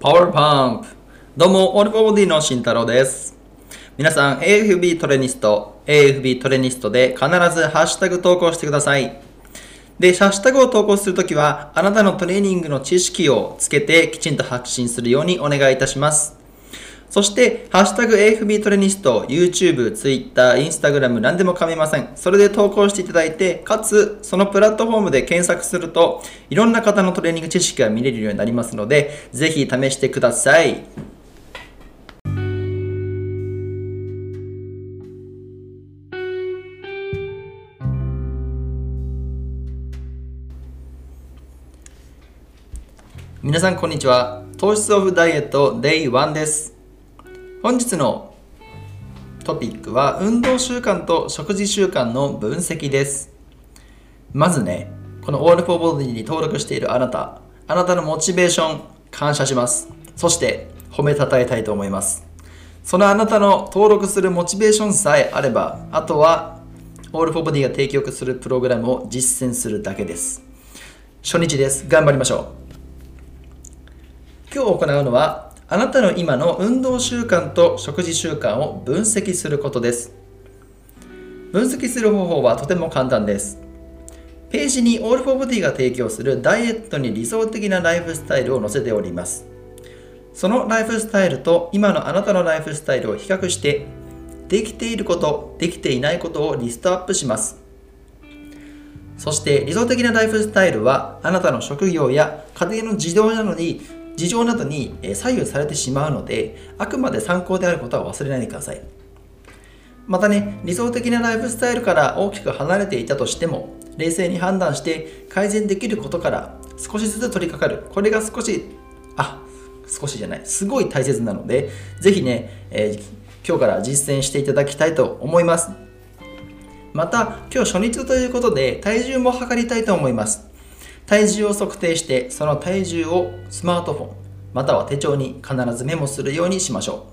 パワーパンプどうも、オルフォーボディの慎太郎です。皆さん、AFB トレニスト、AFB トレニストで必ずハッシュタグ投稿してください。で、ハッシュタグを投稿するときは、あなたのトレーニングの知識をつけてきちんと発信するようにお願いいたします。そして、ハッシュタグ AFB トレニスト、YouTube、Twitter、Instagram 何でも構いません。それで投稿していただいて、かつ、そのプラットフォームで検索すると、いろんな方のトレーニング知識が見れるようになりますので、ぜひ試してください。皆さんこんにちは糖質オフダイエット Day1 です本日のトピックは運動習慣と食事習慣の分析です。まずねこの All for Body に登録しているあなたあなたのモチベーション感謝します。そして褒めたたえたいと思います。そのあなたの登録するモチベーションさえあればあとは All for Body が提供するプログラムを実践するだけです。初日です。頑張りましょう。今日行うのはあなたの今の運動習慣と食事習慣を分析することです。分析する方法はとても簡単です。ページに All for Body が提供するダイエットに理想的なライフスタイルを載せております。そのライフスタイルと今のあなたのライフスタイルを比較してできていることできていないことをリストアップします。そして理想的なライフスタイルはあなたの職業や家庭の事情なのに事情などに左右されてしまうのであくまで参考であることは忘れないでください。またね理想的なライフスタイルから大きく離れていたとしても冷静に判断して改善できることから少しずつ取り掛かる。これが少しあ少しじゃない。すごい大切なのでぜひね、えー、今日から実践していただきたいと思います。また今日初日ということで体重も測りたいと思います。体重を測定してその体重をスマートフォンまたは手帳に必ずメモするようにしましょ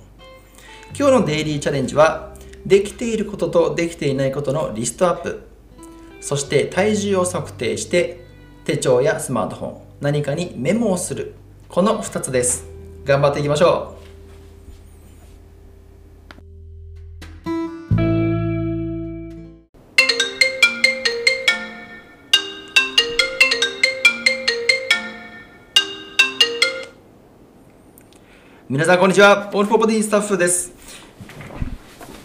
う。今日のデイリーチャレンジはできていることとできていないことのリストアップそして体重を測定して手帳やスマートフォン何かにメモをするこの2つです。頑張っていきましょう。皆さんこんにちは。オールフォーボディスタッフです。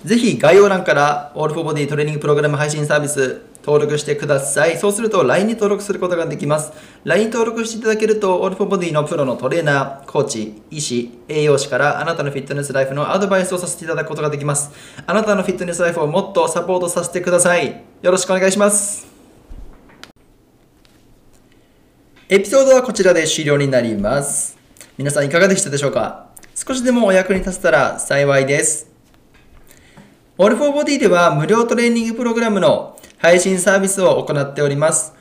ぜひ概要欄からオールフォーボディトレーニングプログラム配信サービス登録してください。そうすると LINE に登録することができます。LINE 登録していただけるとオールフォーボディのプロのトレーナー、コーチ、医師、栄養士からあなたのフィットネスライフのアドバイスをさせていただくことができます。あなたのフィットネスライフをもっとサポートさせてください。よろしくお願いします。エピソードはこちらで終了になります。皆さんいかがでしたでしょうか？少しでもお役に立てたら幸いです。オールフォーボディでは無料トレーニングプログラムの配信サービスを行っております。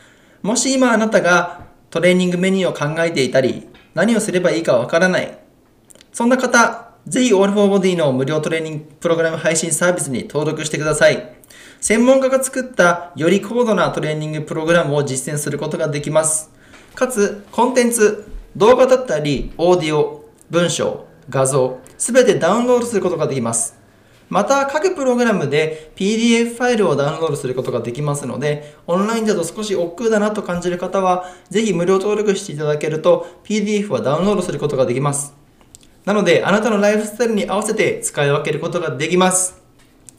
もし今あなたがトレーニングメニューを考えていたり、何をすればいいかわからない。そんな方、ぜひオールフォーボディの無料トレーニングプログラム配信サービスに登録してください。専門家が作ったより高度なトレーニングプログラムを実践することができます。かつ、コンテンツ、動画だったり、オーディオ、文章、画像、すべてダウンロードすることができます。また、各プログラムで PDF ファイルをダウンロードすることができますので、オンラインだと少し億劫だなと感じる方は、ぜひ無料登録していただけると、PDF はダウンロードすることができます。なので、あなたのライフスタイルに合わせて使い分けることができます。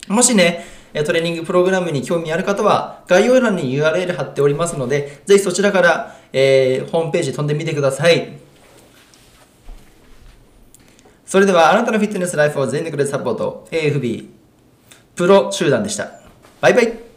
もしね、トレーニングプログラムに興味ある方は、概要欄に URL 貼っておりますので、ぜひそちらから、えー、ホームページ飛んでみてください。それでは、あなたのフィットネスライフを全力でサポート、AFB、プロ集団でした。バイバイ。